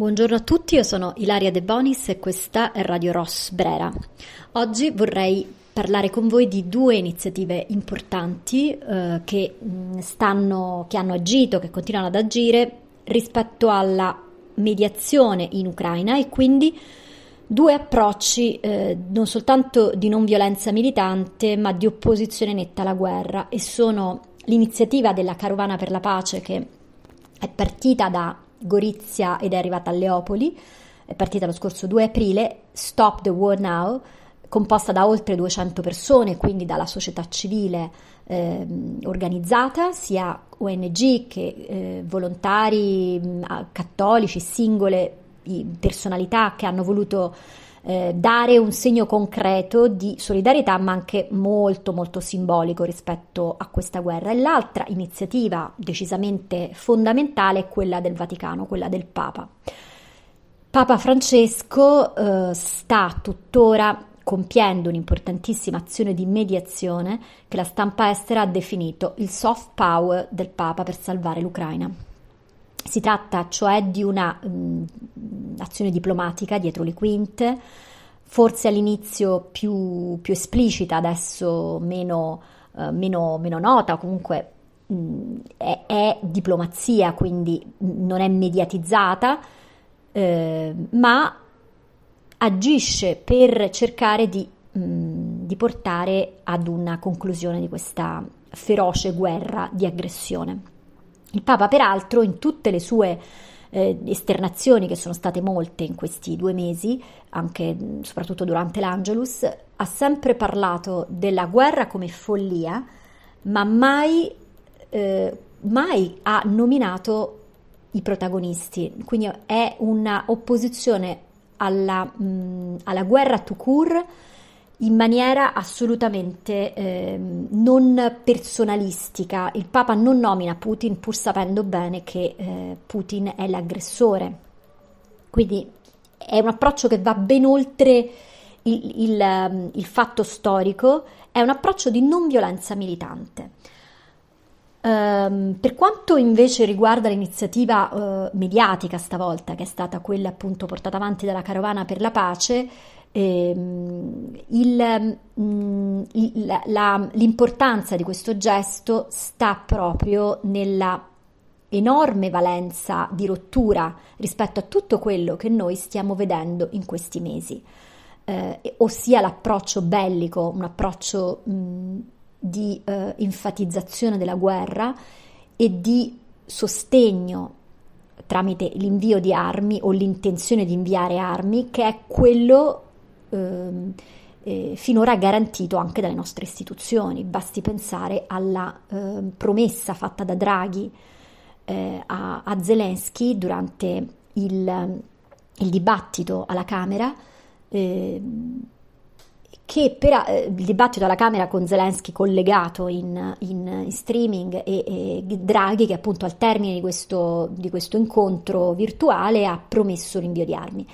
Buongiorno a tutti, io sono Ilaria De Bonis e questa è Radio Ross Brera. Oggi vorrei parlare con voi di due iniziative importanti eh, che, mm, stanno, che hanno agito, che continuano ad agire rispetto alla mediazione in Ucraina e quindi due approcci eh, non soltanto di non violenza militante ma di opposizione netta alla guerra e sono l'iniziativa della Carovana per la Pace che è partita da Gorizia ed è arrivata a Leopoli, è partita lo scorso 2 aprile, Stop the War Now, composta da oltre 200 persone, quindi dalla società civile eh, organizzata, sia ONG che eh, volontari cattolici, singole personalità che hanno voluto eh, dare un segno concreto di solidarietà, ma anche molto molto simbolico rispetto a questa guerra. E l'altra iniziativa decisamente fondamentale è quella del Vaticano, quella del Papa. Papa Francesco eh, sta tuttora compiendo un'importantissima azione di mediazione che la stampa estera ha definito il soft power del Papa per salvare l'Ucraina. Si tratta cioè di un'azione diplomatica dietro le quinte, forse all'inizio più, più esplicita, adesso meno, uh, meno, meno nota, comunque mh, è, è, diplomazia, quindi non è mediatizzata, eh, ma agisce per cercare di, mh, di portare ad una conclusione di questa feroce guerra di aggressione. Il Papa, peraltro, in tutte le sue eh, esternazioni, che sono state molte in questi due mesi, anche soprattutto durante l'Angelus, ha sempre parlato della guerra come follia, ma mai, eh, mai ha nominato i protagonisti. Quindi è una opposizione alla, mh, alla guerra to cure in maniera assolutamente eh, non personalistica. Il Papa non nomina Putin pur sapendo bene che eh, Putin è l'aggressore. Quindi è un approccio che va ben oltre il, il, ehm, il fatto storico, è un approccio di non violenza militante. Um, per quanto invece riguarda l'iniziativa uh, mediatica stavolta, che è stata quella appunto portata avanti dalla Carovana per la Pace, ehm, il, mm, il, la, l'importanza di questo gesto sta proprio nella enorme valenza di rottura rispetto a tutto quello che noi stiamo vedendo in questi mesi, eh, ossia l'approccio bellico, un approccio mh, mm, di eh, enfatizzazione della guerra e di sostegno tramite l'invio di armi o l'intenzione di inviare armi, che è quello eh, eh, finora garantito anche dalle nostre istituzioni. Basti pensare alla eh, promessa fatta da Draghi eh, a, a, Zelensky durante il, il, dibattito alla Camera ehm, per eh, il dibattito alla Camera con Zelensky collegato in, in, in streaming e, e, Draghi che appunto al termine di questo, di questo incontro virtuale ha promesso l'invio di armi.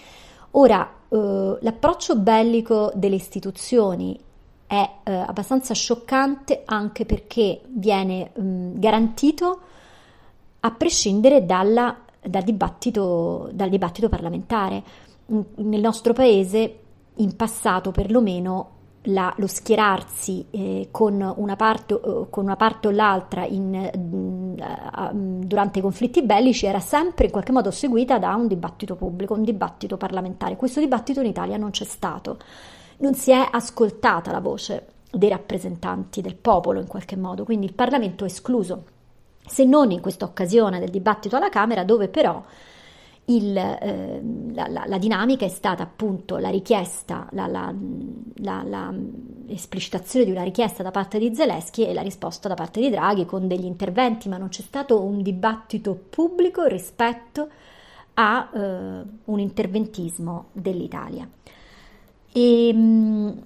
Ora, eh, l'approccio bellico delle istituzioni è eh, abbastanza scioccante anche perché viene mh, mm, garantito a prescindere dalla, dal, dibattito, dal dibattito parlamentare. Nel nostro paese in passato perlomeno la, lo schierarsi eh, con, una parte, eh, con, una parte, o l'altra in, uh, durante i conflitti bellici era sempre in qualche modo seguita da un dibattito pubblico, un dibattito parlamentare. Questo dibattito in Italia non c'è stato, non si è ascoltata la voce dei rappresentanti del popolo in qualche modo, quindi il Parlamento è escluso, se non in questa occasione del dibattito alla Camera dove però il, eh, la, la, la, dinamica è stata appunto la richiesta, la, la, esplicitazione di una richiesta da parte di Zelensky e la risposta da parte di Draghi con degli interventi, ma non c'è stato un dibattito pubblico rispetto a eh, un interventismo dell'Italia. E, ehm,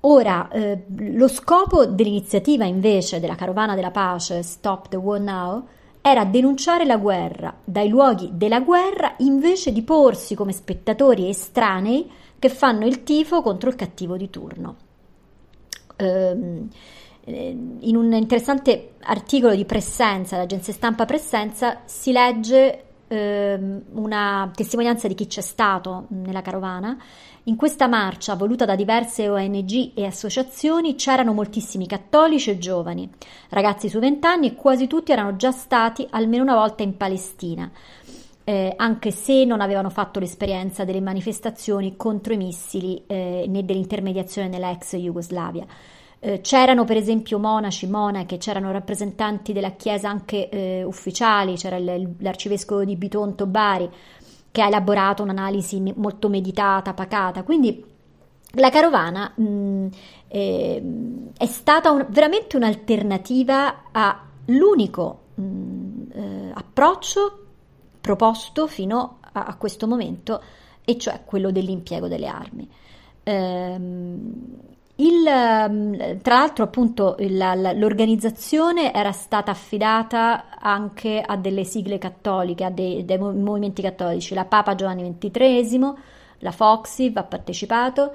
ora, eh, lo scopo dell'iniziativa invece della Carovana della Pace Stop the War Now era denunciare la guerra dai luoghi della guerra invece di porsi come spettatori estranei che fanno il tifo contro il cattivo di turno. Ehm, in un interessante articolo di Pressenza, l'agenzia stampa Pressenza, si legge ehm, una testimonianza di chi c'è stato nella carovana. In questa marcia, voluta da diverse ONG e associazioni, c'erano moltissimi cattolici e giovani, ragazzi su vent'anni e quasi tutti erano già stati almeno una volta in Palestina. Eh, anche se non avevano fatto l'esperienza delle manifestazioni contro i missili eh, né dell'intermediazione nella ex Jugoslavia. Eh, c'erano per esempio monaci, monache, c'erano rappresentanti della chiesa anche eh, ufficiali, c'era il, l'arcivescovo di Bitonto Bari che ha elaborato un'analisi molto meditata, pacata, quindi la carovana mh, eh, è stata un, veramente un'alternativa all'unico mh, eh, approccio proposto fino a, a, questo momento, e cioè quello dell'impiego delle armi. Ehm, il, ehm, tra l'altro, appunto, la, l'organizzazione era stata affidata anche a delle sigle cattoliche, a dei, dei movimenti cattolici. La Papa Giovanni XXIII, la Foxiv ha partecipato,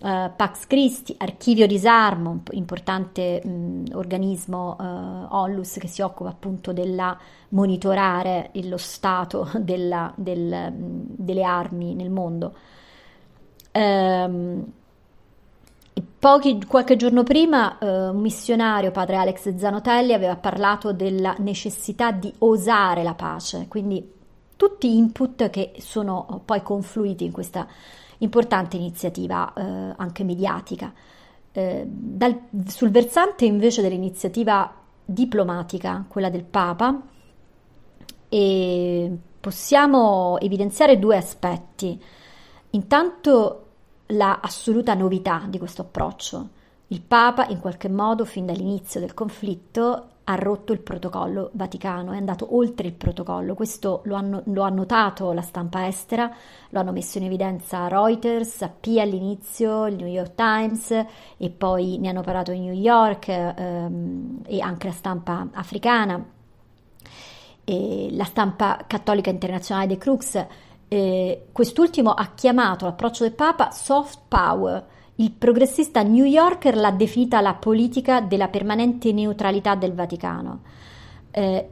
uh, Pax Christi, Archivio Disarmo, importante mh, organismo uh, Onlus che si occupa appunto della monitorare lo stato della, del, delle armi nel mondo. Um, Pochi, qualche giorno prima eh, un missionario, padre Alex Zanotelli, aveva parlato della necessità di osare la pace, quindi tutti input che sono poi confluiti in questa importante iniziativa eh, anche mediatica. Eh, dal, sul versante invece dell'iniziativa diplomatica, quella del Papa, possiamo evidenziare due aspetti. Intanto la assoluta novità di questo approccio. Il Papa, in qualche modo, fin dall'inizio del conflitto, ha rotto il protocollo vaticano, è andato oltre il protocollo. Questo lo, hanno, lo ha notato la stampa estera, lo hanno messo in evidenza Reuters, AP all'inizio, il New York Times e poi ne hanno parlato in New York ehm, e anche la stampa africana, e la stampa cattolica internazionale De Crux eh, quest'ultimo ha chiamato l'approccio del Papa soft power. Il progressista New Yorker l'ha definita la politica della permanente neutralità del Vaticano. Eh,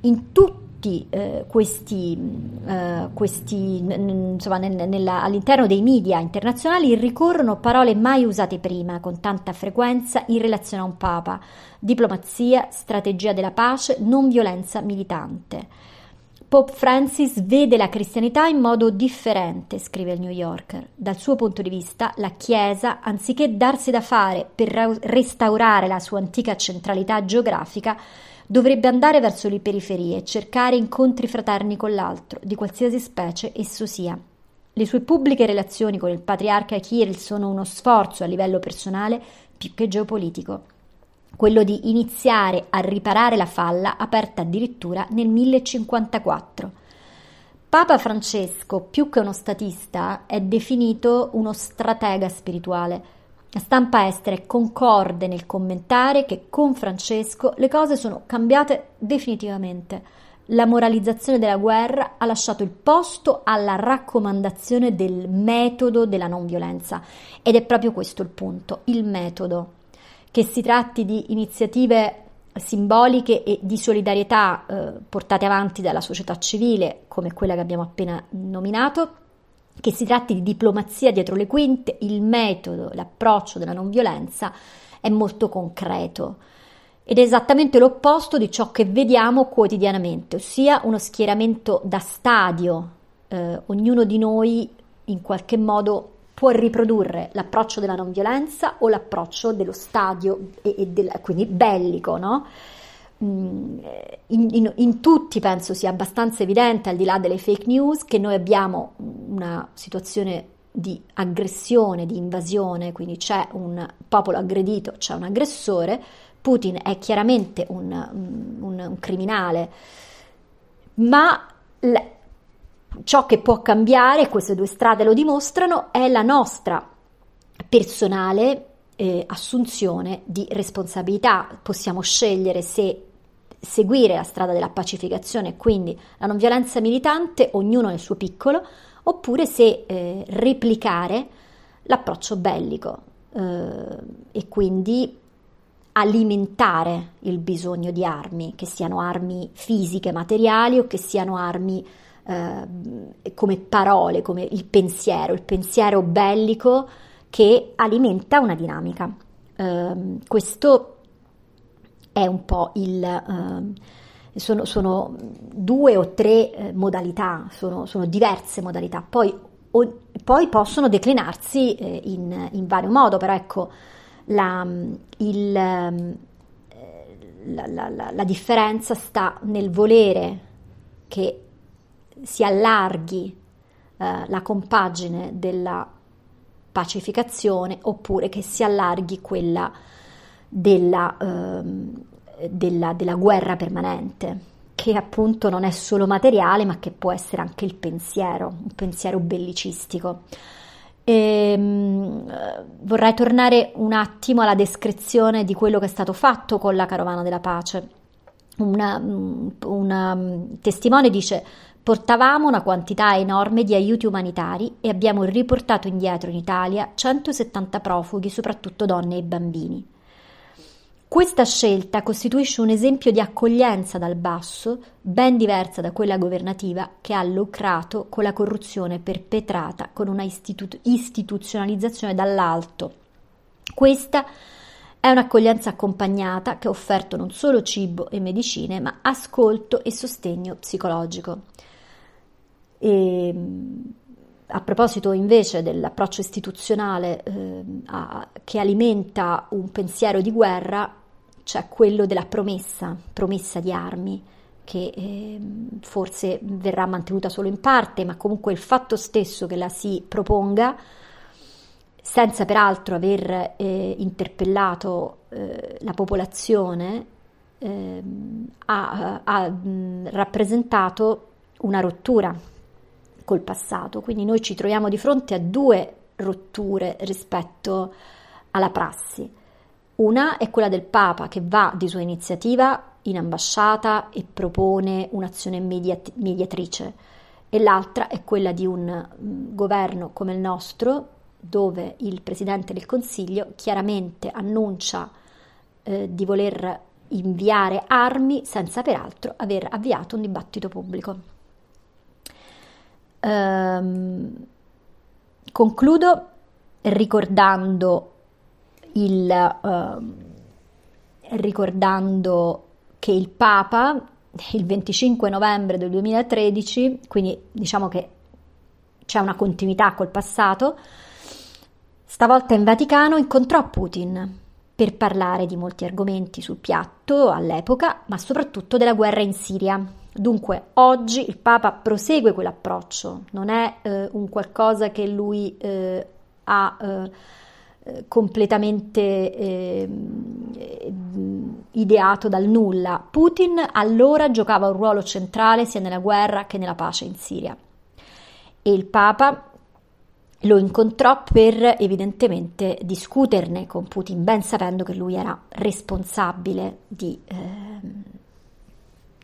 in tutti eh, questi, eh, questi insomma, nel, nella, all'interno dei media internazionali ricorrono parole mai usate prima con tanta frequenza in relazione a un Papa: diplomazia, strategia della pace, non violenza militante. Pope Francis vede la cristianità in modo differente, scrive il New Yorker. Dal suo punto di vista, la Chiesa, anziché darsi da fare per restaurare la sua antica centralità geografica, dovrebbe andare verso le periferie e cercare incontri fraterni con l'altro, di qualsiasi specie esso sia. Le sue pubbliche relazioni con il patriarca Kirill sono uno sforzo a livello personale più che geopolitico quello di iniziare a riparare la falla aperta addirittura nel 1054. Papa Francesco, più che uno statista, è definito uno stratega spirituale. La stampa estera è concorde nel commentare che con Francesco le cose sono cambiate definitivamente. La moralizzazione della guerra ha lasciato il posto alla raccomandazione del metodo della non violenza ed è proprio questo il punto, il metodo che si tratti di iniziative simboliche e di solidarietà eh, portate avanti dalla società civile, come quella che abbiamo appena nominato, che si tratti di diplomazia dietro le quinte, il metodo, l'approccio della non violenza è molto concreto. Ed è esattamente l'opposto di ciò che vediamo quotidianamente, ossia uno schieramento da stadio, eh, ognuno di noi in qualche modo può riprodurre l'approccio della non violenza o l'approccio dello stadio e, e del, quindi bellico, no? Mm, in, in, in, tutti penso sia abbastanza evidente, al di là delle fake news, che noi abbiamo una situazione di aggressione, di invasione, quindi c'è un popolo aggredito, c'è un aggressore, Putin è chiaramente un, un, un criminale, ma Ciò che può cambiare, queste due strade lo dimostrano, è la nostra personale eh, assunzione di responsabilità. Possiamo scegliere se seguire la strada della pacificazione, quindi la non violenza militante, ognuno nel suo piccolo, oppure se eh, replicare l'approccio bellico eh, e quindi alimentare il bisogno di armi, che siano armi fisiche, materiali o che siano armi eh, come parole, come il pensiero, il pensiero bellico che alimenta una dinamica. Eh, questo è un po' il... Eh, sono, sono, due o tre eh, modalità, sono, sono, diverse modalità, poi, o, poi possono declinarsi eh, in, in, vario modo, però ecco, la, il, ehm, la, la, la differenza sta nel volere che si allarghi eh, la compagine della pacificazione oppure che si allarghi quella della, eh, della, della guerra permanente, che appunto non è solo materiale ma che può essere anche il pensiero, un pensiero bellicistico. E, ehm, vorrei tornare un attimo alla descrizione di quello che è stato fatto con la carovana della pace. Una, una testimone dice Portavamo una quantità enorme di aiuti umanitari e abbiamo riportato indietro in Italia 170 profughi, soprattutto donne e bambini. Questa scelta costituisce un esempio di accoglienza dal basso, ben diversa da quella governativa che ha lucrato con la corruzione perpetrata con una istitu- istituzionalizzazione dall'alto. Questa è un'accoglienza accompagnata che ha offerto non solo cibo e medicine, ma ascolto e sostegno psicologico. E, a proposito invece dell'approccio istituzionale eh, a, che alimenta un pensiero di guerra, c'è quello della promessa, promessa di armi, che eh, forse verrà mantenuta solo in parte, ma comunque il fatto stesso che la si proponga, senza peraltro aver eh, interpellato eh, la popolazione, ehm, ha, ha mh, rappresentato una rottura col passato. Quindi noi ci troviamo di fronte a due rotture rispetto alla prassi. Una è quella del Papa che va di sua iniziativa in ambasciata e propone un'azione mediat- mediatrice e l'altra è quella di un mm, governo come il nostro dove il Presidente del Consiglio chiaramente annuncia eh, di voler inviare armi senza peraltro aver avviato un dibattito pubblico. Ehm, concludo ricordando, il, eh, ricordando che il Papa il 25 novembre del 2013, quindi diciamo che c'è una continuità col passato, stavolta in Vaticano incontrò Putin per parlare di molti argomenti sul piatto all'epoca, ma soprattutto della guerra in Siria Dunque, oggi il Papa prosegue quell'approccio, non è eh, un qualcosa che lui eh, ha eh, eh completamente ehm, ideato dal nulla. Putin allora giocava un ruolo centrale sia nella guerra che nella pace in Siria. E il Papa lo incontrò per evidentemente discuterne con Putin, ben sapendo che lui era responsabile di ehm,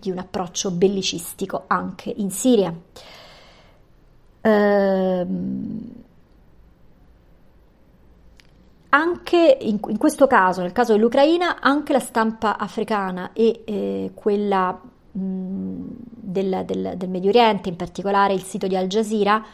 di un approccio bellicistico anche in Siria. Ehm, anche in, in, questo caso, nel caso dell'Ucraina, anche la stampa africana e eh, quella mh, del, del, del Medio Oriente, in particolare il sito di Al Jazeera,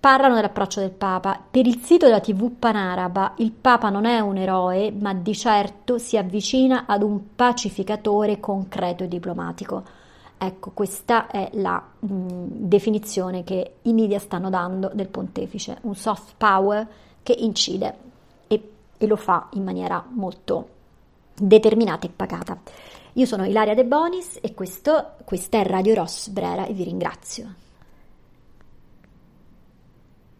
parlano dell'approccio del Papa. Per il sito della TV panaraba, il Papa non è un eroe, ma di certo si avvicina ad un pacificatore concreto e diplomatico. Ecco, questa è la mh, definizione che i media stanno dando del pontefice, un soft power che incide e, e lo fa in maniera molto determinata e pacata. Io sono Ilaria De Bonis e questo, questa è Radio Ross Brera e vi ringrazio.